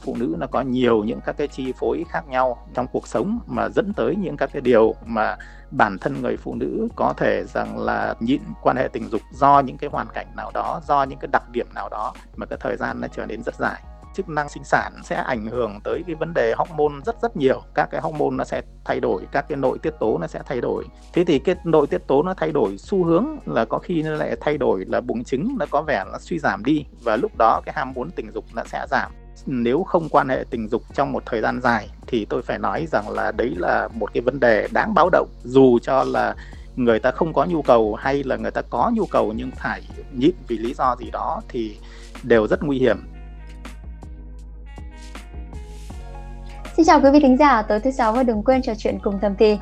phụ nữ nó có nhiều những các cái chi phối khác nhau trong cuộc sống mà dẫn tới những các cái điều mà bản thân người phụ nữ có thể rằng là nhịn quan hệ tình dục do những cái hoàn cảnh nào đó, do những cái đặc điểm nào đó mà cái thời gian nó trở nên rất dài. Chức năng sinh sản sẽ ảnh hưởng tới cái vấn đề hormone rất rất nhiều. Các cái hormone nó sẽ thay đổi, các cái nội tiết tố nó sẽ thay đổi. Thế thì cái nội tiết tố nó thay đổi xu hướng là có khi nó lại thay đổi là buồng trứng, nó có vẻ nó suy giảm đi và lúc đó cái ham muốn tình dục nó sẽ giảm nếu không quan hệ tình dục trong một thời gian dài thì tôi phải nói rằng là đấy là một cái vấn đề đáng báo động dù cho là người ta không có nhu cầu hay là người ta có nhu cầu nhưng phải nhịn vì lý do gì đó thì đều rất nguy hiểm Xin chào quý vị thính giả, tối thứ sáu và đừng quên trò chuyện cùng Thầm Thì.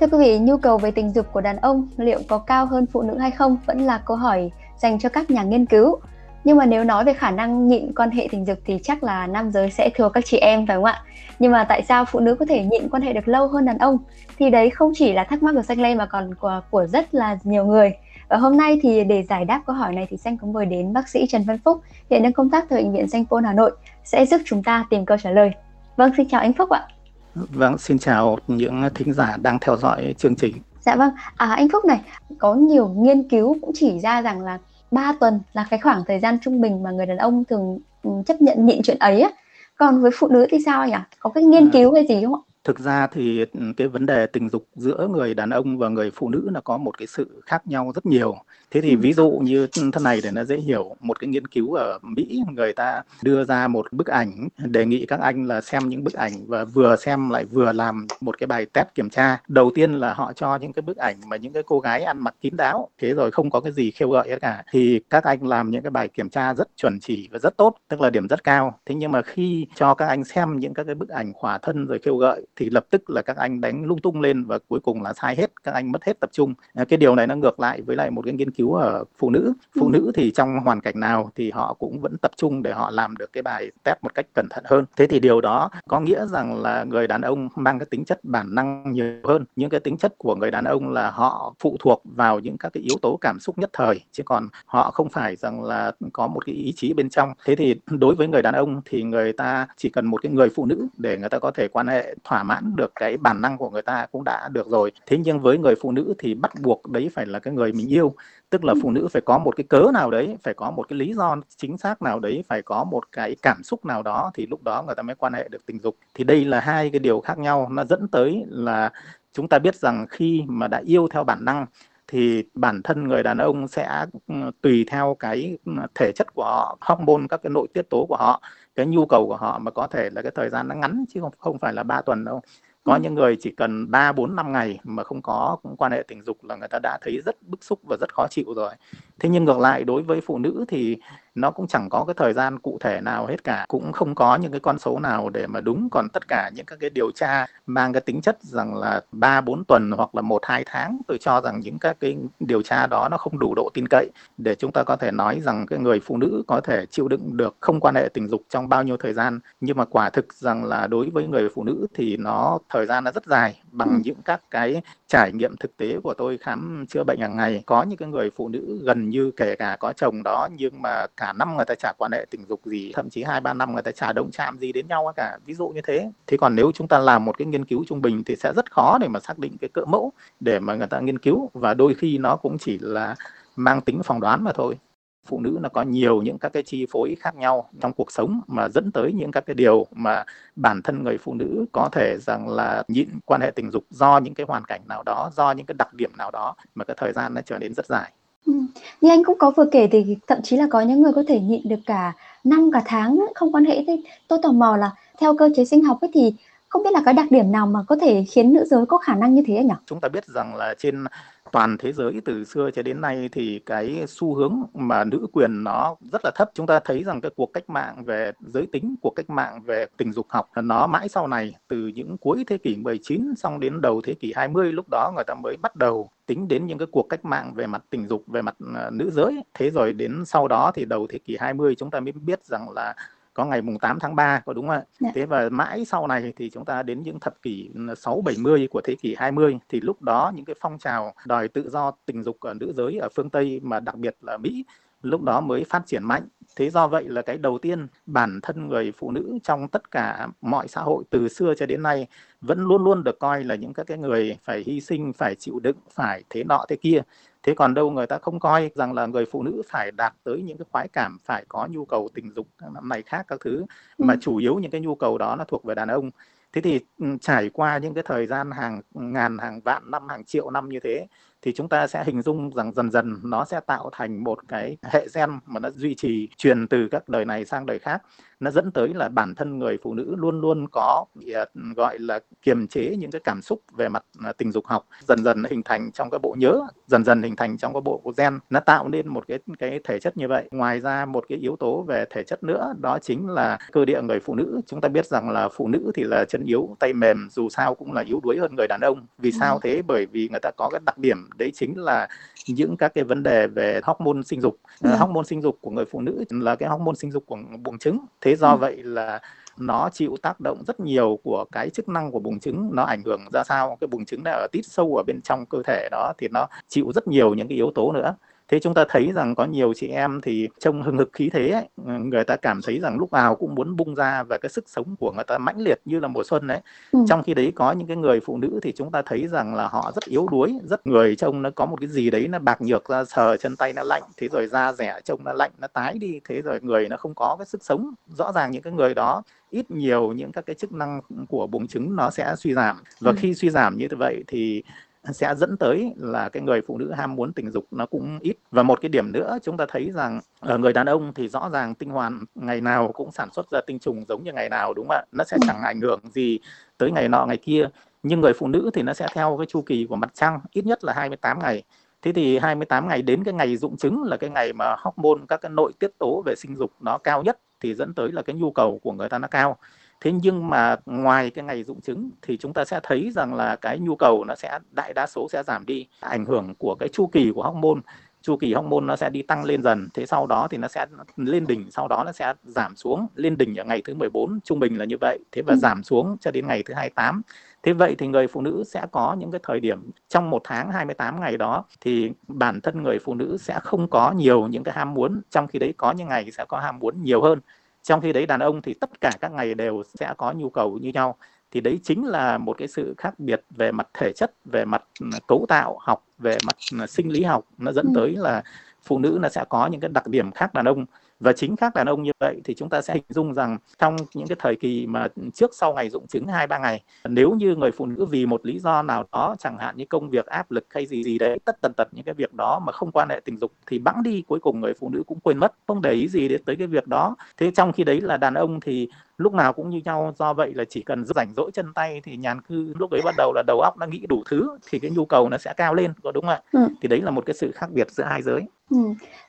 Thưa quý vị, nhu cầu về tình dục của đàn ông liệu có cao hơn phụ nữ hay không vẫn là câu hỏi dành cho các nhà nghiên cứu. Nhưng mà nếu nói về khả năng nhịn quan hệ tình dục thì chắc là nam giới sẽ thua các chị em phải không ạ? Nhưng mà tại sao phụ nữ có thể nhịn quan hệ được lâu hơn đàn ông? Thì đấy không chỉ là thắc mắc của Xanh Lê mà còn của, của rất là nhiều người. Và hôm nay thì để giải đáp câu hỏi này thì Xanh có mời đến bác sĩ Trần Văn Phúc, hiện đang công tác tại bệnh viện Sanh Pôn Hà Nội sẽ giúp chúng ta tìm câu trả lời. Vâng, xin chào anh Phúc ạ. Vâng, xin chào những thính giả đang theo dõi chương trình. Dạ vâng, à, anh Phúc này, có nhiều nghiên cứu cũng chỉ ra rằng là 3 tuần là cái khoảng thời gian trung bình mà người đàn ông thường ừ, chấp nhận nhịn chuyện ấy á. Còn với phụ nữ thì sao nhỉ? Có cái nghiên à. cứu hay gì không ạ? thực ra thì cái vấn đề tình dục giữa người đàn ông và người phụ nữ là có một cái sự khác nhau rất nhiều thế thì ví dụ như thân này để nó dễ hiểu một cái nghiên cứu ở mỹ người ta đưa ra một bức ảnh đề nghị các anh là xem những bức ảnh và vừa xem lại vừa làm một cái bài test kiểm tra. Đầu tiên là họ cho những cái bức ảnh mà những cái cô gái ăn mặc kín đáo thế rồi không có cái gì khiêu gợi cả. Thì các anh làm những cái bài kiểm tra rất chuẩn chỉ và rất tốt tức là điểm rất cao. Thế nhưng mà khi cho các anh xem những các cái bức ảnh khỏa thân rồi khiêu gợi thì lập tức là các anh đánh lung tung lên và cuối cùng là sai hết các anh mất hết tập trung. Cái điều này nó ngược lại với lại một cái nghiên cứu ở phụ nữ. Phụ ừ. nữ thì trong hoàn cảnh nào thì họ cũng vẫn tập trung để họ làm được cái bài test một cách cẩn thận hơn. Thế thì điều đó có nghĩa rằng là người đàn ông mang cái tính chất bản năng nhiều hơn. Những cái tính chất của người đàn ông là họ phụ thuộc vào những các cái yếu tố cảm xúc nhất thời chứ còn họ không phải rằng là có một cái ý chí bên trong. Thế thì đối với người đàn ông thì người ta chỉ cần một cái người phụ nữ để người ta có thể quan hệ thỏa mãn được cái bản năng của người ta cũng đã được rồi. Thế nhưng với người phụ nữ thì bắt buộc đấy phải là cái người mình yêu tức là phụ nữ phải có một cái cớ nào đấy phải có một cái lý do chính xác nào đấy phải có một cái cảm xúc nào đó thì lúc đó người ta mới quan hệ được tình dục. Thì đây là hai cái điều khác nhau. Nó dẫn tới là chúng ta biết rằng khi mà đã yêu theo bản năng thì bản thân người đàn ông sẽ ừ, tùy theo cái ừ, thể chất của họ hormone các cái nội tiết tố của họ cái nhu cầu của họ mà có thể là cái thời gian nó ngắn chứ không không phải là 3 tuần đâu có những người chỉ cần 3 4 5 ngày mà không có quan hệ tình dục là người ta đã thấy rất bức xúc và rất khó chịu rồi. Thế nhưng ngược lại đối với phụ nữ thì nó cũng chẳng có cái thời gian cụ thể nào hết cả cũng không có những cái con số nào để mà đúng. Còn tất cả những các cái điều tra mang cái tính chất rằng là ba bốn tuần hoặc là một hai tháng tôi cho rằng những các cái điều tra đó nó không đủ độ tin cậy để chúng ta có thể nói rằng cái người phụ nữ có thể chịu đựng được không quan hệ tình dục trong bao nhiêu thời gian. Nhưng mà quả thực rằng là đối với người phụ nữ thì nó thời gian nó rất dài. Bằng ừ. những các cái trải nghiệm thực tế của tôi khám chữa bệnh hàng ngày có những cái người phụ nữ gần như kể cả có chồng đó nhưng mà cả năm người ta chả quan hệ tình dục gì, thậm chí hai, ba năm người ta chả động chạm gì đến nhau cả. Ví dụ như thế. Thế còn nếu chúng ta làm một cái nghiên cứu trung bình thì sẽ rất khó để mà xác định cái cỡ mẫu để mà người ta nghiên cứu và đôi khi nó cũng chỉ là mang tính phỏng đoán mà thôi. Phụ nữ nó có nhiều những các cái chi phối khác nhau trong cuộc sống mà dẫn tới những các cái điều mà bản thân người phụ nữ có thể rằng là nhịn quan hệ tình dục do những cái hoàn cảnh nào đó, do những cái đặc điểm nào đó mà cái thời gian nó trở nên rất dài. Ừ. Như anh cũng có vừa kể thì thậm chí là có những người có thể nhịn được cả năm cả tháng không quan hệ. Thì tôi tò mò là theo cơ chế sinh học ấy thì không biết là cái đặc điểm nào mà có thể khiến nữ giới có khả năng như thế nhỉ? Chúng ta biết rằng là trên toàn thế giới từ xưa cho đến nay thì cái xu hướng mà nữ quyền nó rất là thấp. Chúng ta thấy rằng cái cuộc cách mạng về giới tính, cuộc cách mạng về tình dục học nó mãi sau này từ những cuối thế kỷ 19 xong đến đầu thế kỷ 20 lúc đó người ta mới bắt đầu tính đến những cái cuộc cách mạng về mặt tình dục, về mặt ờ, nữ giới. Thế rồi đến sau đó thì đầu thế kỷ 20 chúng ta mới biết rằng là có ngày mùng 8 tháng 3 có đúng không ạ? Dạ. Thế và mãi sau này thì chúng ta đến những thập kỷ 6 70 của thế kỷ 20 thì lúc đó những cái phong trào đòi tự do tình dục ở nữ giới ở phương Tây mà đặc biệt là Mỹ lúc đó mới phát triển mạnh. Thế do vậy là cái đầu tiên bản thân người phụ nữ trong tất cả mọi xã hội từ xưa cho đến nay vẫn luôn luôn được coi là những các cái người phải hy sinh phải chịu đựng phải thế nọ thế kia. Thế còn đâu người ta không coi rằng là người phụ nữ phải đạt tới những cái khoái cảm phải có nhu cầu tình dục này khác các thứ mà ừ. chủ yếu những cái nhu cầu đó nó thuộc về đàn ông. Thế thì ừ, trải qua những cái thời gian hàng ngàn hàng vạn năm hàng triệu năm như thế thì chúng ta sẽ hình dung rằng dần dần nó sẽ tạo thành một cái hệ gen mà nó duy trì, truyền từ các đời này sang đời khác nó dẫn tới là bản thân người phụ nữ luôn luôn có à, gọi là kiềm chế những cái cảm xúc về mặt à, tình dục học. Dần dần hình thành trong cái bộ nhớ dần dần hình thành trong cái bộ gen. Nó tạo nên một cái cái thể chất như vậy. Ngoài ra một cái yếu tố về thể chất nữa đó chính là cơ địa người phụ nữ. Chúng ta biết rằng là phụ nữ thì là chân yếu tay mềm dù sao cũng là yếu đuối hơn người đàn ông. Vì sao thế? Bởi vì người ta có cái đặc điểm đấy chính là những các cái vấn đề về hormone sinh dục. Ừ. uh, hormone sinh dục của người phụ nữ là cái hormone sinh dục của buồng trứng. Thế do ừ. vậy là nó chịu tác động rất nhiều của cái chức năng của buồng trứng. Nó ảnh hưởng ra sao? Cái buồng trứng này ở tít sâu ở bên trong cơ thể đó thì nó chịu rất nhiều những cái yếu tố nữa thế chúng ta thấy rằng có nhiều chị em thì trông hừng hực khí thế ấy, người ta cảm thấy rằng lúc nào cũng muốn bung ra và cái sức sống của người ta mãnh liệt như là mùa xuân đấy ừ. trong khi đấy có những cái người phụ nữ thì chúng ta thấy rằng là họ rất yếu đuối rất người trông nó có một cái gì đấy nó bạc nhược ra sờ chân tay nó lạnh thế rồi da rẻ trông nó lạnh nó tái đi thế rồi người nó không có cái sức sống rõ ràng những cái người đó ít nhiều những các cái chức năng của buồng trứng nó sẽ suy giảm và ừ. khi suy giảm như vậy thì sẽ dẫn tới là cái người phụ nữ ham muốn tình dục nó cũng ít. Và một cái điểm nữa chúng ta thấy rằng ở người đàn ông thì rõ ràng tinh hoàn ngày nào cũng sản xuất ra tinh trùng giống như ngày nào, đúng không ạ? Nó sẽ chẳng ảnh hưởng gì tới ngày nọ, ngày kia. Nhưng người phụ nữ thì nó sẽ theo cái chu kỳ của mặt trăng, ít nhất là 28 ngày. Thế thì 28 ngày đến cái ngày dụng trứng là cái ngày mà hormone các cái nội tiết tố về sinh dục nó cao nhất thì dẫn tới là cái nhu cầu của người ta nó cao thế nhưng mà ngoài cái ngày dụng trứng thì chúng ta sẽ thấy rằng là cái nhu cầu nó sẽ đại đa số sẽ giảm đi. Ảnh hưởng của cái chu kỳ của hormone chu kỳ hormone nó sẽ đi tăng lên dần. Thế sau đó thì nó sẽ lên đỉnh sau đó nó sẽ giảm xuống. Lên đỉnh ở ngày thứ 14 trung bình là như vậy. Thế và ừ. giảm xuống cho đến ngày thứ 28 thế vậy thì người phụ nữ sẽ có những cái thời điểm trong một tháng 28 ngày đó thì bản thân người phụ nữ sẽ không có nhiều những cái ham muốn trong khi đấy có những ngày sẽ có ham muốn nhiều hơn trong khi đấy đàn ông thì tất cả các ngày đều sẽ có nhu cầu như nhau. Thì đấy chính là một cái sự khác biệt về mặt thể chất về mặt ừ, cấu tạo học về mặt ừ, sinh lý học. Nó dẫn tới là phụ nữ nó sẽ có những cái đặc điểm khác đàn ông và chính khác đàn ông như vậy thì chúng ta sẽ hình dung rằng trong những cái thời kỳ mà trước sau ngày dụng trứng hai ba ngày nếu như người phụ nữ vì một lý do nào đó chẳng hạn như công việc áp lực hay gì gì đấy tất tần tật những cái việc đó mà không quan hệ tình dục thì bẵng đi cuối cùng người phụ nữ cũng quên mất không để ý gì đến tới cái việc đó thế trong khi đấy là đàn ông thì lúc nào cũng như nhau do vậy là chỉ cần rảnh rỗi chân tay thì nhàn cư lúc đấy bắt đầu là đầu óc nó nghĩ đủ thứ thì cái nhu cầu nó sẽ cao lên có đúng không ạ ừ. thì đấy là một cái sự khác biệt giữa hai giới ừ.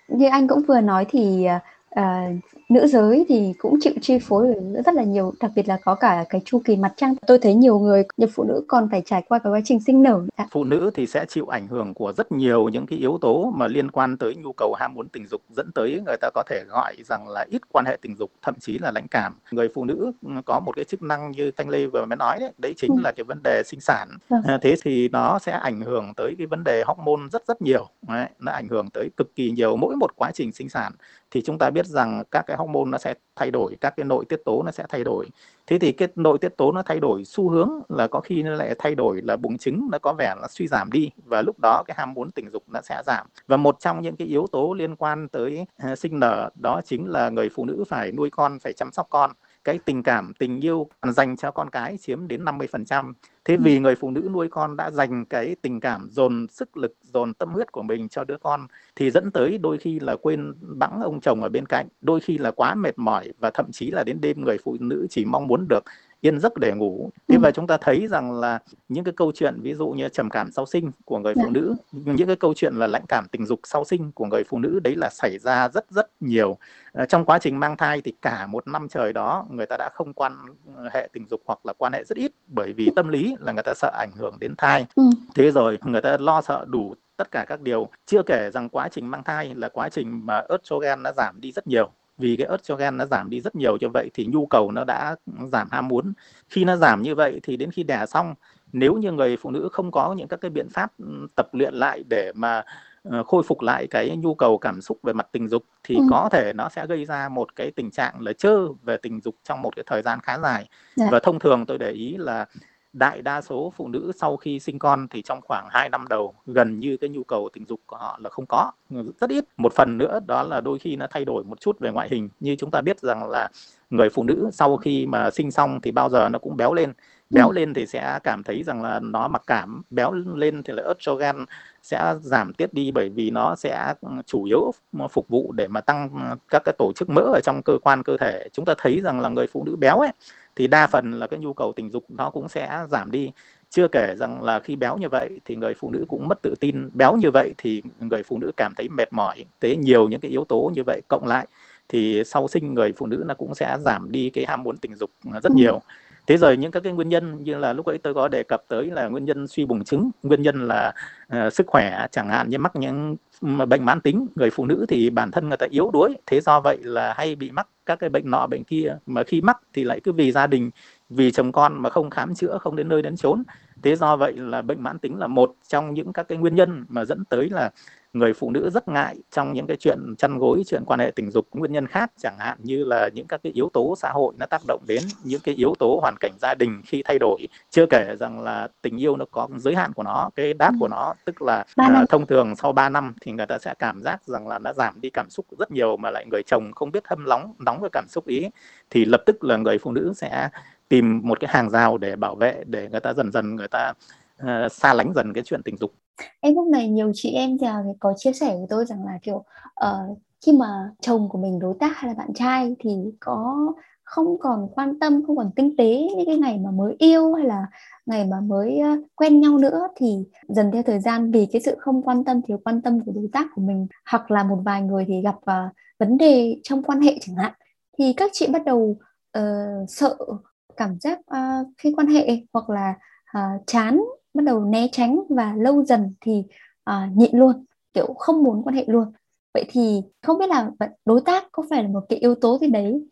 như anh cũng vừa nói thì à, nữ giới thì cũng chịu chi phối rất là nhiều đặc biệt là có cả cái chu kỳ mặt trăng. Tôi thấy nhiều người nhiều phụ nữ còn phải trải qua cái quá trình sinh nở. Phụ nữ thì sẽ chịu ảnh hưởng của rất nhiều những cái yếu tố mà liên quan tới nhu cầu ham muốn tình dục dẫn tới người ta có thể gọi rằng là ít quan hệ tình dục thậm chí là lãnh cảm. Người phụ nữ có một cái chức năng như thanh lê vừa mới nói đấy đấy chính ừ. là cái vấn đề sinh sản. Ừ. thế thì nó sẽ ảnh hưởng tới cái vấn đề hormone rất rất nhiều. Đấy, nó ảnh hưởng tới cực kỳ nhiều mỗi một quá trình sinh sản. Thì chúng ta biết rằng các cái hormone nó sẽ thay đổi, các cái nội tiết tố nó sẽ thay đổi. Thế thì cái nội tiết tố nó thay đổi xu hướng là có khi nó lại thay đổi là bụng trứng, nó có vẻ là suy giảm đi và lúc đó cái ham muốn tình dục nó sẽ giảm. Và một trong những cái yếu tố liên quan tới à, sinh nở đó chính là người phụ nữ phải nuôi con, phải chăm sóc con cái tình cảm tình yêu dành cho con cái chiếm đến 50% thế vì người phụ nữ nuôi con đã dành cái tình cảm dồn sức lực dồn tâm huyết của mình cho đứa con thì dẫn tới đôi khi là quên bẵng ông chồng ở bên cạnh đôi khi là quá mệt mỏi và thậm chí là đến đêm người phụ nữ chỉ mong muốn được yên giấc để ngủ. Thế và chúng ta thấy rằng là những cái câu chuyện ví dụ như trầm cảm sau sinh của người phụ dạ. nữ những cái câu chuyện là lãnh cảm tình dục sau sinh của người phụ nữ đấy là xảy ra rất rất nhiều. À, trong quá trình mang thai thì cả một năm trời đó người ta đã không quan hệ tình dục hoặc là quan hệ rất ít bởi vì tâm lý là người ta sợ ảnh hưởng đến thai. Ừ. thế rồi người ta lo sợ đủ tất cả các điều. Chưa kể rằng quá trình mang thai là quá trình mà estrogen nó giảm đi rất nhiều vì cái estrogen nó giảm đi rất nhiều như vậy thì nhu cầu nó đã giảm ham muốn khi nó giảm như vậy thì đến khi đẻ xong nếu như người phụ nữ không có những các cái biện pháp tập luyện lại để mà uh, khôi phục lại cái nhu cầu cảm xúc về mặt tình dục thì ừ. có thể nó sẽ gây ra một cái tình trạng là chơ về tình dục trong một cái thời gian khá dài dạ. và thông thường tôi để ý là đại đa số phụ nữ sau khi sinh con thì trong khoảng 2 năm đầu, gần như cái nhu cầu tình dục của họ là không có, rất ít. Một phần nữa đó là đôi khi nó thay đổi một chút về ngoại hình. Như chúng ta biết rằng là người phụ nữ sau khi mà sinh xong thì bao giờ nó cũng béo lên béo ừ. lên thì sẽ cảm thấy rằng là nó mặc cảm béo lên thì là estrogen sẽ giảm tiết đi bởi vì nó sẽ chủ yếu phục vụ để mà tăng các cái tổ chức mỡ ở trong cơ quan cơ thể. Chúng ta thấy rằng là người phụ nữ béo ấy thì đa phần là cái nhu cầu tình dục nó cũng sẽ giảm đi. Chưa kể rằng là khi béo như vậy thì người phụ nữ cũng mất tự tin. Béo như vậy thì người phụ nữ cảm thấy mệt mỏi. Thế nhiều những cái yếu tố như vậy cộng lại thì sau sinh người phụ nữ nó cũng sẽ giảm đi cái ham muốn tình dục rất nhiều thế rồi những các cái nguyên nhân như là lúc ấy tôi có đề cập tới là nguyên nhân suy bùng trứng nguyên nhân là uh, sức khỏe chẳng hạn như mắc những bệnh mãn tính người phụ nữ thì bản thân người ta yếu đuối thế do vậy là hay bị mắc các cái bệnh nọ bệnh kia. Mà khi mắc thì lại cứ vì gia đình vì chồng con mà không khám chữa không đến nơi đến chốn. Thế do vậy là bệnh mãn tính là một trong những các cái nguyên nhân mà dẫn tới là người phụ nữ rất ngại trong những cái chuyện chăn gối chuyện quan hệ tình dục nguyên nhân khác chẳng hạn như là những các cái yếu tố xã hội nó tác động đến những cái yếu tố hoàn cảnh gia đình khi thay đổi. Chưa kể rằng là tình yêu nó có giới hạn của nó cái đát ừ. của nó tức là uh, thông thường sau 3 năm thì người ta sẽ cảm giác rằng là nó giảm đi cảm xúc rất nhiều mà lại người chồng không biết hâm nóng nóng với cảm xúc ý thì lập tức là người phụ nữ sẽ tìm một cái hàng rào để bảo vệ để người ta dần dần người ta uh, xa lánh dần cái chuyện tình dục em lúc này nhiều chị em thì à, có chia sẻ với tôi rằng là kiểu uh, khi mà chồng của mình đối tác hay là bạn trai thì có không còn quan tâm không còn tinh tế những cái ngày mà mới yêu hay là ngày mà mới quen nhau nữa thì dần theo thời gian vì cái sự không quan tâm thiếu quan tâm của đối tác của mình hoặc là một vài người thì gặp uh, vấn đề trong quan hệ chẳng hạn thì các chị bắt đầu uh, sợ cảm giác uh, khi quan hệ hoặc là uh, chán bắt đầu né tránh và lâu dần thì uh, nhịn luôn kiểu không muốn quan hệ luôn vậy thì không biết là đối tác có phải là một cái yếu tố gì đấy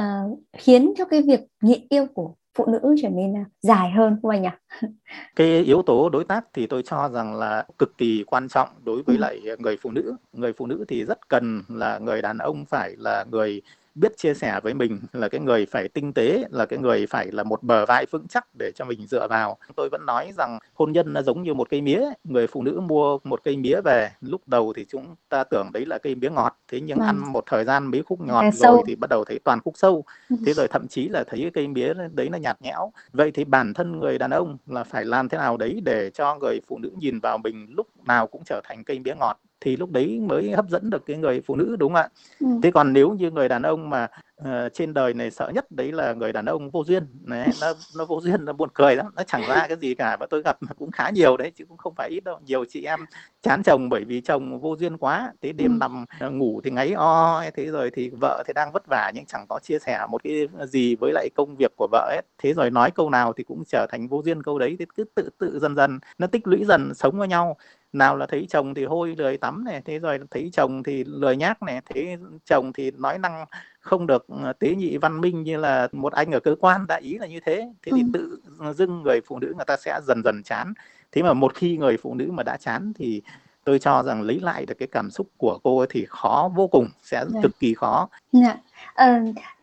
uh, khiến cho cái việc nhịn yêu của phụ nữ trở nên uh, dài hơn không anh nhỉ? cái yếu tố đối tác thì tôi cho rằng là cực kỳ quan trọng đối với ừ. lại người phụ nữ người phụ nữ thì rất cần là người đàn ông phải là người biết chia sẻ với mình là cái người phải tinh tế là cái người phải là một bờ vai vững chắc để cho mình dựa vào tôi vẫn nói rằng hôn nhân nó giống như một cây mía người phụ nữ mua một cây mía về lúc đầu thì chúng ta tưởng đấy là cây mía ngọt thế nhưng à. ăn một thời gian mấy khúc ngọt rồi sâu. thì bắt đầu thấy toàn khúc sâu ừ. thế rồi thậm chí là thấy cái cây mía đấy nó nhạt nhẽo vậy thì bản thân người đàn ông là phải làm thế nào đấy để cho người phụ nữ nhìn vào mình lúc nào cũng trở thành cây mía ngọt thì lúc đấy mới hấp dẫn được cái người phụ nữ đúng không ạ? Ừ. thế còn nếu như người đàn ông mà uh, trên đời này sợ nhất đấy là người đàn ông vô duyên đấy, nó nó vô duyên nó buồn cười lắm nó chẳng ra cái gì cả. Và tôi gặp cũng khá nhiều đấy chứ cũng không phải ít đâu. Nhiều chị em chán chồng bởi vì chồng vô duyên quá thế đêm ừ. nằm uh, ngủ thì ngáy o thế rồi thì vợ thì đang vất vả nhưng chẳng có chia sẻ một cái gì với lại công việc của vợ ấy thế rồi nói câu nào thì cũng trở thành vô duyên câu đấy thì cứ tự tự dần dần nó tích lũy dần sống với nhau nào là thấy chồng thì hôi lười tắm này thế rồi thấy chồng thì lười nhác này thấy chồng thì nói năng không được ờ, tế nhị văn minh như là một anh ở cơ quan đại ý là như thế thế thì ừ. tự dưng người phụ nữ người ta sẽ dần dần chán thế mà một khi người phụ nữ mà đã chán thì tôi cho rằng lấy lại được cái cảm xúc của cô ấy thì khó vô cùng sẽ yeah. Dạ. cực kỳ khó yeah. Dạ. ờ,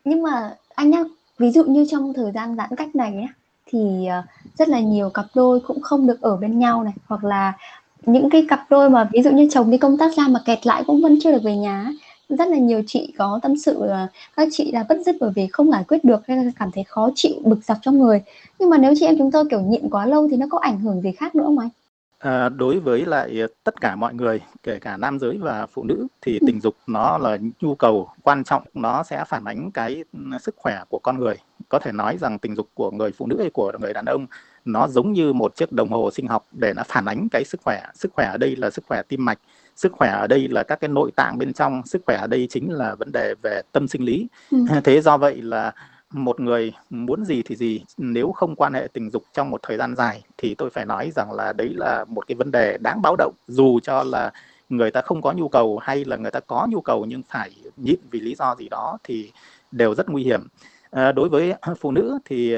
nhưng mà anh nhá ví dụ như trong thời gian giãn cách này ấy, thì ờ, rất là nhiều cặp đôi cũng không được ở bên nhau này hoặc là những cái cặp đôi mà ví dụ như chồng đi công tác ra mà kẹt lại cũng vẫn chưa được về nhà rất là nhiều chị có tâm sự là các chị là bất dứt bởi vì không giải quyết được hay là cảm thấy khó chịu bực dọc trong người nhưng mà nếu chị em chúng tôi kiểu nhịn quá lâu thì nó có ảnh hưởng gì khác nữa không anh? À, đối với lại tất cả mọi người kể cả nam giới và phụ nữ thì ừ. tình dục nó là nhu cầu quan trọng nó sẽ phản ánh cái sức khỏe của con người có thể nói rằng tình dục của người phụ nữ hay của người đàn ông nó giống như một chiếc đồng hồ sinh học để nó phản ánh cái sức khỏe. Sức khỏe ở đây là sức khỏe tim mạch sức khỏe ở đây là các cái nội tạng bên trong sức khỏe ở đây chính là vấn đề về tâm sinh lý. Ừ. thế do vậy là một người muốn gì thì gì nếu không quan hệ tình dục trong một thời gian dài thì tôi phải nói rằng là đấy là một cái vấn đề đáng báo động. Dù cho là người ta không có nhu cầu hay là người ta có nhu cầu nhưng phải nhịn vì lý do gì đó thì đều rất nguy hiểm À, đối với phụ nữ thì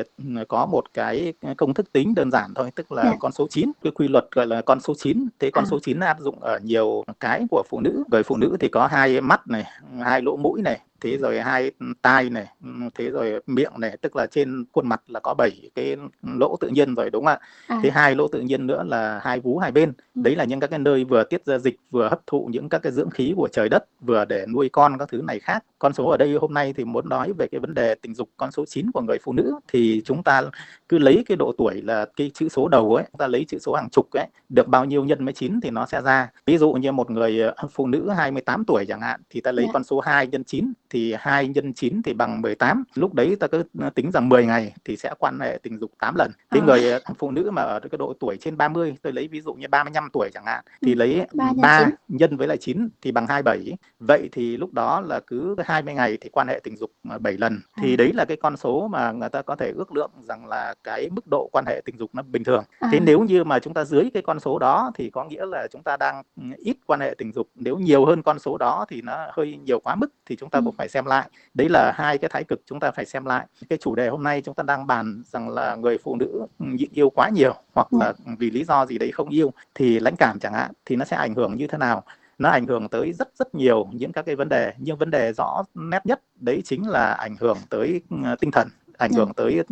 có một cái công thức tính đơn giản thôi, tức là yeah. Dạ. con số 9, cái quy luật gọi là con số 9. Thế con à. số 9 áp dụng ở nhiều cái của phụ nữ. Người phụ nữ thì có hai mắt này, hai lỗ mũi này, thế rồi hai tai này thế rồi miệng này tức là trên khuôn mặt là có bảy cái lỗ tự nhiên rồi đúng không ạ à. thế hai lỗ tự nhiên nữa là hai vú hai bên ừ. đấy là những các cái nơi vừa tiết ra dịch vừa hấp thụ những các cái dưỡng khí của trời đất vừa để nuôi con các thứ này khác con số ở đây hôm nay thì muốn nói về cái vấn đề tình dục con số 9 của người phụ nữ thì chúng ta cứ lấy cái độ tuổi là cái chữ số đầu ấy ta lấy chữ số hàng chục ấy được bao nhiêu nhân với 9 thì nó sẽ ra ví dụ như một người ờ, phụ nữ 28 tuổi chẳng hạn thì ta lấy yeah. Dạ. con số 2 nhân 9 thì 2 nhân 9 thì bằng 18 lúc đấy ta cứ tính rằng 10 ngày thì sẽ quan hệ tình dục 8 lần thế à. người ờ, phụ nữ mà ở cái độ tuổi trên 30 tôi lấy ví dụ như 35 tuổi chẳng hạn thì ừ, lấy 3, 3 nhân với lại 9 thì bằng 27 vậy thì lúc đó là cứ 20 ngày thì quan hệ tình dục 7 lần thì à. đấy là cái con số mà người ta có thể ước lượng rằng là cái mức độ quan hệ tình dục nó bình thường à. thế nếu như mà chúng ta dưới cái con số đó thì có nghĩa là chúng ta đang ừ, ít quan hệ tình dục nếu nhiều hơn con số đó thì nó hơi nhiều quá mức thì chúng ta ừ. cũng phải xem lại. Đấy là hai cái thái cực chúng ta phải xem lại. Cái chủ đề hôm nay chúng ta đang bàn rằng là người phụ nữ nhịn yêu quá nhiều hoặc là dạ. vì lý do gì đấy không yêu thì lãnh cảm chẳng hạn thì nó sẽ ảnh hưởng như thế nào? Nó ảnh hưởng tới rất rất nhiều những các cái vấn đề nhưng vấn đề rõ nét nhất đấy chính là ảnh hưởng tới uh, tinh thần ảnh hưởng tới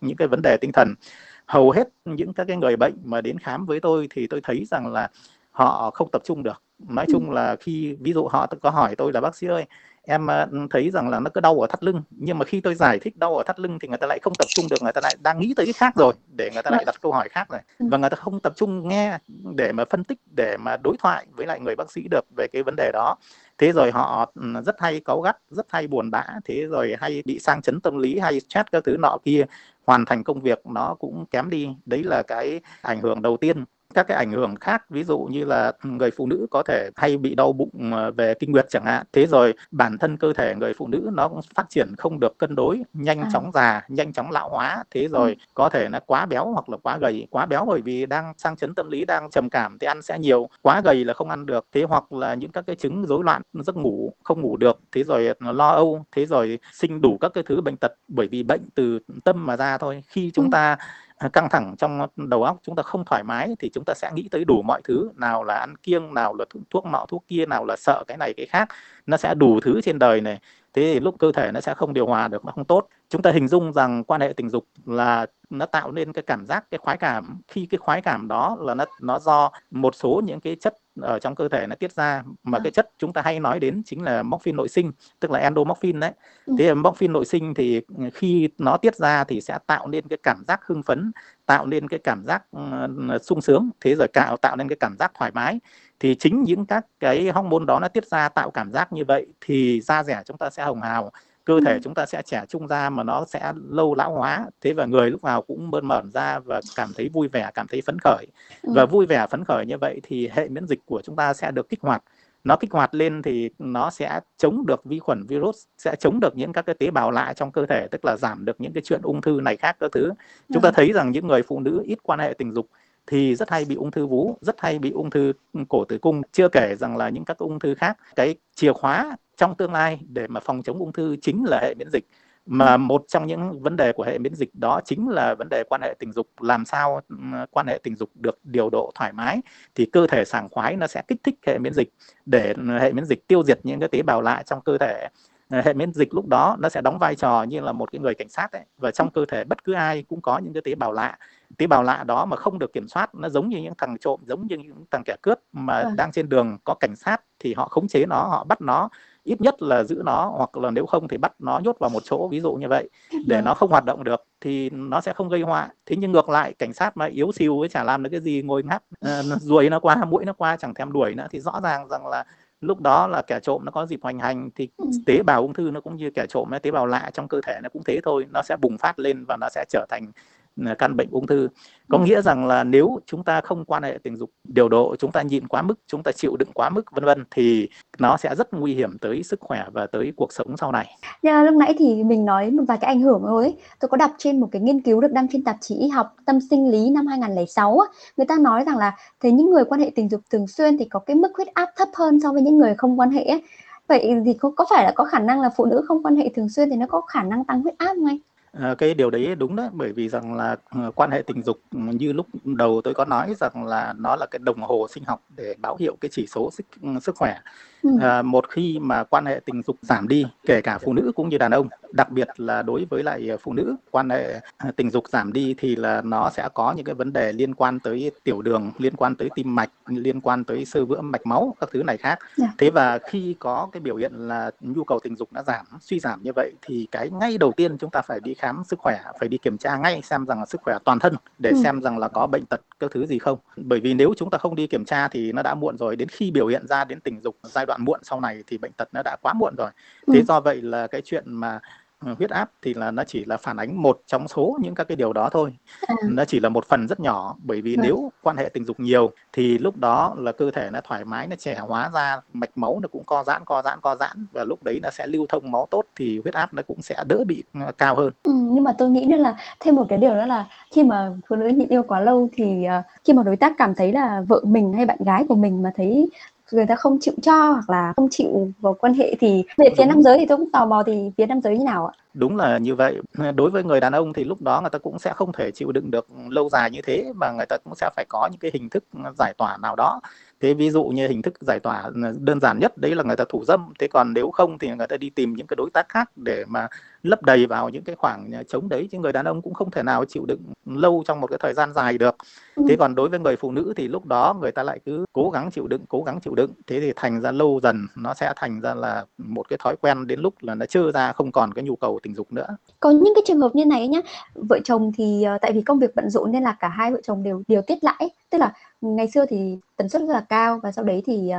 những cái vấn đề tinh thần. Hầu hết những các cái người bệnh mà đến khám với tôi thì tôi thấy rằng là họ không tập trung được. Nói ừ. chung là khi ví dụ họ có hỏi tôi là bác sĩ ơi em ờ, thấy rằng là nó cứ đau ở thắt lưng nhưng mà khi tôi giải thích đau ở thắt lưng thì người ta lại không tập trung được người ta lại đang nghĩ tới cái khác rồi để người ta lại đặt câu hỏi khác rồi. Ừ. và người ta không tập trung nghe để mà phân tích để mà đối thoại với lại người bác sĩ được về cái vấn đề đó. Thế rồi họ ừ, rất hay cáu gắt rất hay buồn bã thế rồi hay bị sang chấn tâm lý hay stress các thứ nọ kia. Hoàn thành công việc nó cũng kém đi. Đấy là cái ảnh hưởng đầu tiên các cái ảnh hưởng khác ví dụ như là người phụ nữ có thể hay bị đau bụng ờ, về kinh nguyệt chẳng hạn thế rồi bản thân cơ thể người phụ nữ nó cũng phát triển không được cân đối nhanh à. chóng già nhanh chóng lão hóa thế ừ. rồi ừ. có thể là quá béo hoặc là quá gầy quá béo bởi vì đang sang chấn tâm lý đang trầm cảm thì ăn sẽ nhiều quá gầy là không ăn được thế hoặc là những các cái chứng rối loạn giấc ngủ không ngủ được thế rồi lo âu thế rồi sinh đủ các cái thứ bệnh tật bởi vì bệnh từ tâm mà ra thôi khi chúng ừ. ta À, căng thẳng trong đầu óc, chúng ta không thoải mái thì chúng ta sẽ nghĩ tới đủ mọi thứ, nào là ăn kiêng, nào là thuốc nọ, thuốc kia, nào là sợ cái này, cái khác. Nó sẽ đủ thứ trên đời này. Thế thì lúc cơ thể nó sẽ không điều hòa được, nó không tốt. Chúng ta hình dung rằng quan hệ tình dục là nó tạo nên cái cảm giác, cái khoái cảm. Khi cái khoái cảm đó là nó nó do một số những cái chất ở trong cơ thể nó tiết ra mà à. cái chất chúng ta hay nói đến chính là morphine nội sinh tức là endomorphin đấy ừ. thế morphine nội sinh thì khi nó tiết ra thì sẽ tạo nên cái cảm giác hưng phấn tạo nên cái cảm giác uh, sung sướng thế rồi tạo tạo nên cái cảm giác thoải mái thì chính những các cái hormone đó nó tiết ra tạo cảm giác như vậy thì da rẻ chúng ta sẽ hồng hào cơ thể chúng ta sẽ trẻ trung ra mà nó sẽ lâu lão hóa. Thế và người lúc nào cũng bơn mởn ra và cảm thấy vui vẻ cảm thấy phấn khởi. Và vui vẻ phấn khởi như vậy thì hệ miễn dịch của chúng ta sẽ được kích hoạt. Nó kích hoạt lên thì nó sẽ chống được vi khuẩn virus sẽ chống được những các cái tế bào lạ trong cơ thể tức là giảm được những cái chuyện ung thư này khác các thứ. Chúng ta ừ. thấy rằng những người phụ nữ ít quan hệ tình dục thì rất hay bị ung thư vú, rất hay bị ung thư cổ tử cung, chưa kể rằng là những các ung thư khác. Cái chìa khóa trong tương lai để mà phòng chống ung thư chính là hệ miễn dịch. Mà một trong những vấn đề của hệ miễn dịch đó chính là vấn đề quan hệ tình dục. Làm sao quan hệ tình dục được điều độ thoải mái thì cơ thể sảng khoái nó sẽ kích thích hệ miễn dịch. Để hệ miễn dịch tiêu diệt những cái tế bào lạ trong cơ thể hệ miễn dịch lúc đó nó sẽ đóng vai trò như là một cái người cảnh sát ấy. Và trong cơ thể bất cứ ai cũng có những cái tế bào lạ. Tế bào lạ đó mà không được kiểm soát nó giống như những thằng trộm giống như những thằng kẻ cướp mà à. đang trên đường có cảnh sát thì họ khống chế nó họ bắt nó ít nhất là giữ nó hoặc là nếu không thì bắt nó nhốt vào một chỗ ví dụ như vậy để vâng. nó không hoạt động được thì nó sẽ không gây họa thế nhưng ngược lại cảnh sát mà yếu xìu với chả làm được cái gì ngồi ngáp uh, ruồi nó qua mũi nó qua chẳng thèm đuổi nữa thì rõ ràng rằng là lúc đó là kẻ trộm nó có dịp hoành hành thì ừ. tế bào ung thư nó cũng như kẻ trộm tế bào lạ trong cơ thể nó cũng thế thôi nó sẽ bùng phát lên và nó sẽ trở thành căn bệnh ung thư. Có ừ. nghĩa rằng là nếu chúng ta không quan hệ tình dục điều độ chúng ta nhịn quá mức chúng ta chịu đựng quá mức vân vân thì nó sẽ rất nguy hiểm tới sức khỏe và tới cuộc sống sau này. Nha, lúc nãy thì mình nói một vài cái ảnh hưởng rồi Tôi có đọc trên một cái nghiên cứu được đăng trên tạp chí y học tâm sinh lý năm 2006 người ta nói rằng là thấy những người quan hệ tình dục thường xuyên thì có cái mức huyết áp thấp hơn so với những người không quan hệ vậy thì có có phải là có khả năng là phụ nữ không quan hệ thường xuyên thì nó có khả năng tăng huyết áp không anh À, cái điều đấy đúng đấy bởi vì rằng là ờ, quan hệ tình dục ừ, như lúc đầu tôi có nói rằng là nó là cái đồng hồ sinh học để báo hiệu cái chỉ số sức ừ, sức khỏe à, một khi mà quan hệ tình dục giảm đi kể cả phụ nữ cũng như đàn ông đặc biệt là đối với lại phụ nữ quan hệ tình dục giảm đi thì là nó sẽ có những cái vấn đề liên quan tới tiểu đường liên quan tới tim mạch liên quan tới sơ vữa mạch máu các thứ này khác. Dạ. thế và khi có cái biểu hiện là nhu cầu tình dục nó giảm suy giảm như vậy thì cái ngay đầu tiên chúng ta phải đi khám sức khỏe phải đi kiểm tra ngay xem rằng là sức khỏe toàn thân để ừ. xem rằng là có bệnh tật các thứ gì không bởi vì nếu chúng ta không đi kiểm tra thì nó đã muộn rồi đến khi biểu hiện ra đến tình dục giai đoạn muộn sau này thì bệnh tật nó đã quá muộn rồi ừ. thế do vậy là cái chuyện mà Ờ, huyết áp thì là nó chỉ là phản ánh một trong số những các cái điều đó thôi à. nó chỉ là một phần rất nhỏ bởi vì à. nếu quan hệ tình dục nhiều thì lúc đó là cơ thể nó thoải mái nó trẻ hóa ra mạch máu nó cũng co giãn co giãn co giãn và lúc đấy nó sẽ lưu thông máu tốt thì huyết áp nó cũng sẽ đỡ bị ờ, cao hơn ừ, nhưng mà tôi nghĩ nữa là thêm một cái điều đó là khi mà phụ nữ nhịn yêu quá lâu thì uh, khi mà đối tác cảm thấy là vợ mình hay bạn gái của mình mà thấy người ta không chịu cho hoặc là không chịu vào quan hệ thì về phía nam giới thì tôi cũng tò mò thì phía nam giới như nào ạ? Đúng là như vậy. Đối với người đàn ông thì lúc đó người ta cũng sẽ không thể chịu đựng được lâu dài như thế mà người ta cũng sẽ phải có những cái hình thức giải tỏa nào đó. Thế ví dụ như hình thức giải tỏa đơn giản nhất đấy là người ta thủ dâm. Thế còn nếu không thì người ta đi tìm những cái đối tác khác để mà lấp đầy vào những cái khoảng trống đấy chứ người đàn ông cũng không thể nào chịu đựng lâu trong một cái thời gian dài được ừ. thế còn đối với người phụ nữ thì lúc đó người ta lại cứ cố gắng chịu đựng cố gắng chịu đựng thế thì thành ra lâu dần nó sẽ thành ra là một cái thói quen đến lúc là nó trơ ra không còn cái nhu cầu tình dục nữa. Có những cái trường hợp như này nhá vợ chồng thì ờ, tại vì công việc bận rộn nên là cả hai vợ chồng đều điều tiết lại tức là ngày xưa thì tần suất rất là cao và sau đấy thì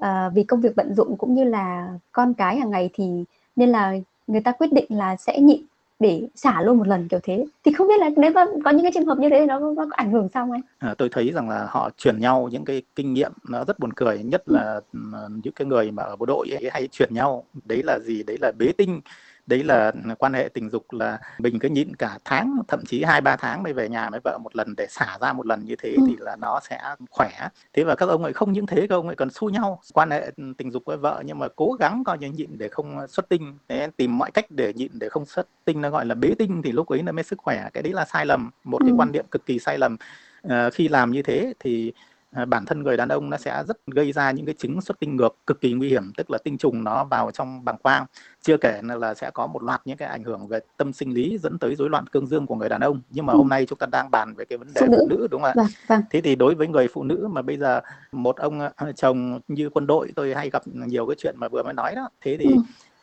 uh, vì công việc bận rộn cũng như là con cái hàng ngày thì nên là người ta quyết định là sẽ nhịn để xả luôn một lần kiểu thế. Thì không biết là nếu mà có những cái trường hợp như thế nó, nó có ảnh hưởng sao anh? À, tôi thấy rằng là họ truyền nhau những cái kinh nghiệm nó rất buồn cười nhất là ừ. những cái người mà ở bộ đội ấy hay truyền nhau. Đấy là gì? Đấy là bế tinh đấy là quan hệ tình dục là mình cứ nhịn cả tháng thậm chí hai ba tháng mới về nhà với vợ một lần để xả ra một lần như thế ừ. thì là nó sẽ khỏe thế và các ông ấy không những thế các ông ấy còn xu nhau quan hệ tình dục với vợ nhưng mà cố gắng coi như nhịn để không xuất tinh thế tìm mọi cách để nhịn để không xuất tinh nó gọi là bế tinh thì lúc ấy nó mới sức khỏe cái đấy là sai lầm một cái ừ. quan niệm cực kỳ sai lầm à, khi làm như thế thì bản thân người đàn ông nó sẽ rất gây ra những cái chứng xuất tinh ngược cực kỳ nguy hiểm tức là tinh trùng nó vào trong bàng quang chưa kể là sẽ có một loạt những cái ảnh hưởng về tâm sinh lý dẫn tới rối loạn cương dương của người đàn ông nhưng mà ừ. hôm nay chúng ta đang bàn về cái vấn đề phụ nữ, phụ nữ đúng không ạ vâng, vâng. thế thì đối với người phụ nữ mà bây giờ một ông à, chồng như quân đội tôi hay gặp nhiều cái chuyện mà vừa mới nói đó thế thì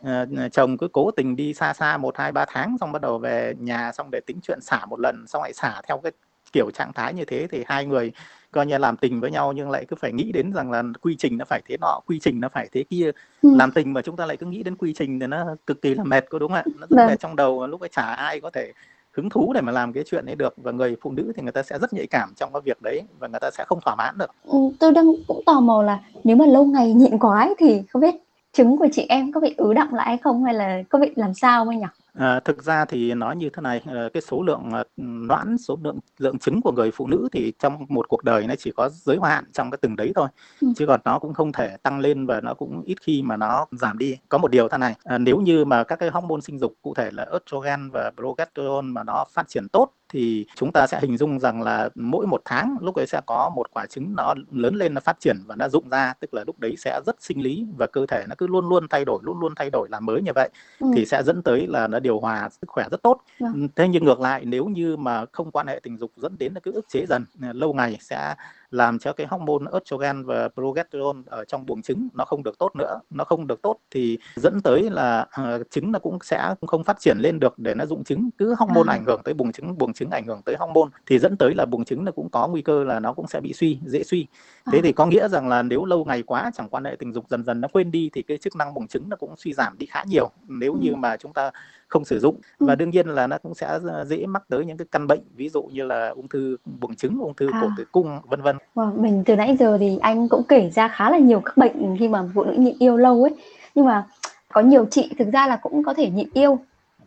ừ. uh, chồng cứ cố tình đi xa xa một hai ba tháng xong bắt đầu về nhà xong để tính chuyện xả một lần xong lại xả theo cái kiểu trạng thái như thế thì hai người coi như làm tình với nhau nhưng lại cứ phải nghĩ đến rằng là quy trình nó phải thế nọ quy trình nó phải thế kia. Ừ. làm tình mà chúng ta lại cứ nghĩ đến quy trình thì nó cực kỳ là mệt có đúng không ạ? Nó rất vâng. mệt trong đầu lúc ấy chả ai có thể hứng thú để mà làm cái chuyện ấy được. Và người phụ nữ thì người ta sẽ rất nhạy cảm trong cái việc đấy và người ta sẽ không thỏa mãn được. Ừ, tôi đang cũng tò mò là nếu mà lâu ngày nhịn quá ấy, thì không biết trứng của chị em có bị ứ động lại hay không hay là có bị làm sao không nhỉ À, thực ra thì nói như thế này, ờ, cái số lượng ờ, noãn, số lượng lượng trứng của người phụ nữ thì trong một cuộc đời nó chỉ có giới hạn trong cái từng đấy thôi, ừ. chứ còn nó cũng không thể tăng lên và nó cũng ít khi mà nó giảm đi. Có một điều thế này, à, nếu như mà các cái hormone sinh dục cụ thể là estrogen và progesterone mà nó phát triển tốt thì chúng ta sẽ hình dung rằng là mỗi một tháng lúc ấy sẽ có một quả trứng nó lớn lên nó phát triển và nó rụng ra tức là lúc đấy sẽ rất sinh lý và cơ thể nó cứ luôn luôn thay đổi luôn luôn thay đổi làm mới như vậy ừ. thì sẽ dẫn tới là nó điều hòa sức khỏe rất tốt ừ. thế nhưng ngược lại nếu như mà không quan hệ tình dục dẫn đến là cứ ức chế dần lâu ngày sẽ làm cho cái hormone estrogen và progesterone ở trong buồng trứng nó không được tốt nữa nó không được tốt thì dẫn tới là uh, trứng nó cũng sẽ không phát triển lên được để nó dụng trứng cứ hormone à. ảnh hưởng tới buồng trứng buồng trứng ảnh hưởng tới hormone thì dẫn tới là buồng trứng nó cũng có nguy cơ là nó cũng sẽ bị suy dễ suy thế à. thì có nghĩa rằng là nếu lâu ngày quá chẳng quan hệ tình dục dần dần nó quên đi thì cái chức năng buồng trứng nó cũng suy giảm đi khá nhiều nếu như ừ. mà chúng ta không sử dụng ừ. và đương nhiên là nó cũng sẽ dễ mắc tới những cái căn bệnh ví dụ như là ung thư buồng trứng ung thư à. cổ tử cung vân vân wow, mình từ nãy giờ thì anh cũng kể ra khá là nhiều các bệnh khi mà phụ nữ nhịn yêu lâu ấy. Nhưng mà có nhiều chị thực ra là cũng có thể nhịn yêu.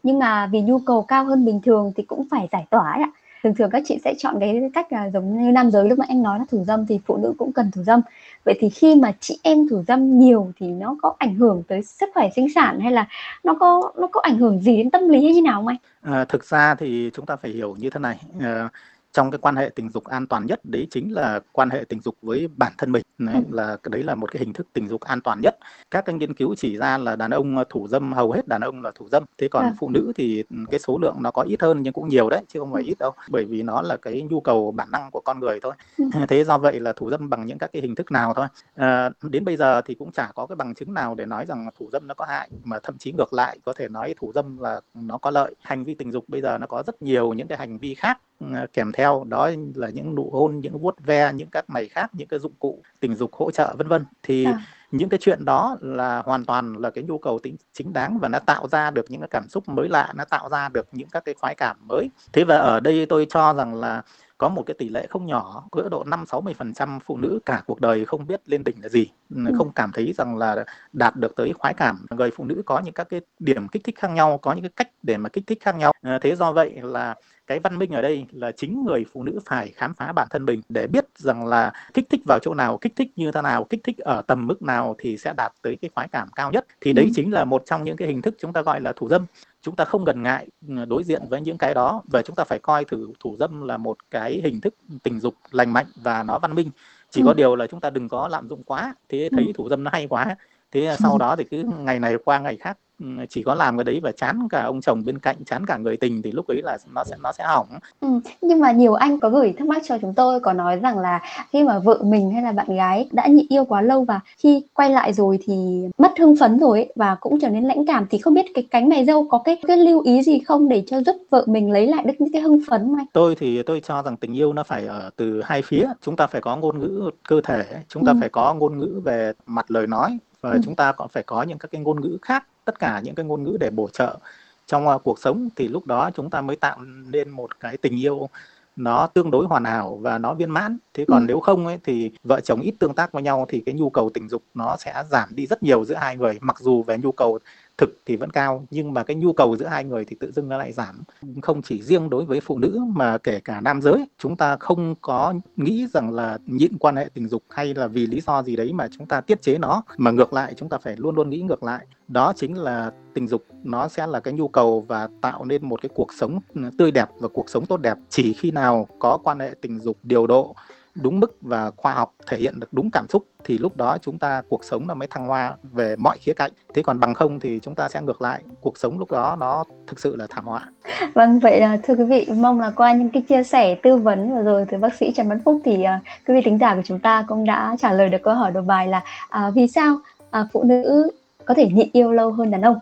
Nhưng mà vì nhu cầu cao hơn bình thường thì cũng phải giải tỏa ấy ạ. Thường thường các chị sẽ chọn cái cách là giống như nam giới lúc mà anh nói là thủ dâm thì phụ nữ cũng cần thủ dâm. Vậy thì khi mà chị em thủ dâm nhiều thì nó có ảnh hưởng tới sức khỏe sinh sản hay là nó có nó có ảnh hưởng gì đến tâm lý hay như nào không anh? À, thực ra thì chúng ta phải hiểu như thế này. À, trong cái quan hệ tình dục an toàn nhất đấy chính là quan hệ tình dục với bản thân mình đấy, ừ. là đấy là một cái hình thức tình dục an toàn nhất các cái nghiên cứu chỉ ra là đàn ông thủ dâm hầu hết đàn ông là thủ dâm thế còn à. phụ nữ thì cái số lượng nó có ít hơn nhưng cũng nhiều đấy chứ không phải ừ. ít đâu bởi vì nó là cái nhu cầu bản năng của con người thôi ừ. thế do vậy là thủ dâm bằng những các cái hình thức nào thôi à, đến bây giờ thì cũng chả có cái bằng chứng nào để nói rằng thủ dâm nó có hại mà thậm chí ngược lại có thể nói thủ dâm là nó có lợi hành vi tình dục bây giờ nó có rất nhiều những cái hành vi khác Ờ, kèm theo đó là những nụ hôn những vuốt ve những các mày khác những cái dụng cụ tình dục hỗ trợ vân vân thì à. những cái chuyện đó là hoàn toàn là cái nhu cầu tính chính đáng và nó tạo ra được những cái cảm xúc mới lạ nó tạo ra được những các cái khoái cảm mới thế và ở đây tôi cho rằng là có một cái tỷ lệ không nhỏ cỡ độ 5 60 phần trăm phụ nữ cả cuộc đời không biết lên đỉnh là gì ừ. không cảm thấy rằng là đạt được tới khoái cảm người phụ nữ có những các cái điểm kích thích khác nhau có những cái cách để mà kích thích khác nhau à, thế do vậy là cái văn minh ở đây là chính người phụ nữ phải khám phá bản thân mình để biết rằng là kích thích vào chỗ nào kích thích như thế nào kích thích ở tầm mức nào thì sẽ đạt tới cái khoái cảm cao nhất thì đấy ừ. chính là một trong những cái hình thức chúng ta gọi là thủ dâm chúng ta không ngần ngại ừ, đối diện với những cái đó và chúng ta phải coi thử thủ dâm là một cái hình thức tình dục lành mạnh và nó văn minh chỉ ừ. có điều là chúng ta đừng có lạm dụng quá thế thấy ừ. thủ dâm nó hay quá thế sau đó thì cứ ngày này qua ngày khác Ừ, chỉ có làm cái đấy và chán cả ông chồng bên cạnh chán cả người tình thì lúc ấy là nó sẽ nó sẽ hỏng ừ, nhưng mà nhiều anh có gửi thắc mắc cho chúng tôi có nói rằng là khi mà vợ mình hay là bạn gái đã nhịn yêu quá lâu và khi quay lại rồi thì mất hưng phấn rồi ấy, và cũng trở nên lãnh cảm thì không biết cái cánh mày dâu có cái cái lưu ý gì không để cho giúp vợ mình lấy lại được những cái hưng phấn không anh? Tôi thì tôi cho rằng tình yêu nó phải ở từ hai phía chúng ta phải có ngôn ngữ cơ thể chúng ta ừ. phải có ngôn ngữ về mặt lời nói và ừ. chúng ta còn phải có những các cái ngôn ngữ khác tất cả những cái ngôn ngữ để bổ trợ trong uh, cuộc sống thì lúc đó chúng ta mới tạo nên một cái tình yêu nó tương đối hoàn hảo và nó viên mãn thế còn ừ. nếu không ấy thì vợ chồng ít tương tác với nhau thì cái nhu cầu tình dục nó sẽ giảm đi rất nhiều giữa hai người mặc dù về nhu cầu thực thì vẫn cao, nhưng mà cái nhu cầu giữa hai người thì tự dưng nó lại giảm. Không chỉ riêng đối với phụ nữ mà kể cả nam giới, chúng ta không có nghĩ rằng là nhịn quan hệ tình dục hay là vì lý do gì đấy mà chúng ta tiết chế nó, mà ngược lại chúng ta phải luôn luôn nghĩ ngược lại. Đó chính là tình dục, nó sẽ là cái nhu cầu và tạo nên một cái cuộc sống tươi đẹp và cuộc sống tốt đẹp. Chỉ khi nào có quan hệ tình dục điều độ đúng mức và khoa học thể hiện được đúng cảm xúc thì lúc đó chúng ta cuộc sống nó mới thăng hoa về mọi khía cạnh. Thế còn bằng không thì chúng ta sẽ ngược lại cuộc sống lúc đó nó thực sự là thảm họa. Vâng vậy là thưa quý vị mong là qua những cái chia sẻ tư vấn vừa rồi từ bác sĩ Trần Văn Phúc thì uh, quý vị tính giả của chúng ta cũng đã trả lời được câu hỏi đầu bài là uh, vì sao uh, phụ nữ có thể nhịn yêu lâu hơn đàn ông?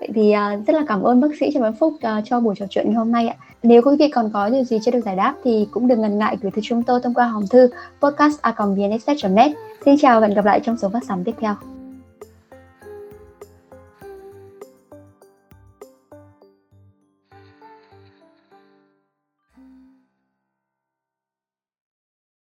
Vậy thì uh, rất là cảm ơn bác sĩ Trần Văn Phúc uh, cho buổi trò chuyện ngày hôm nay ạ. Nếu quý vị còn có điều gì chưa được giải đáp thì cũng đừng ngần ngại gửi thư chúng tôi thông qua hòm thư podcast net Xin chào và hẹn gặp lại trong số phát sóng tiếp theo.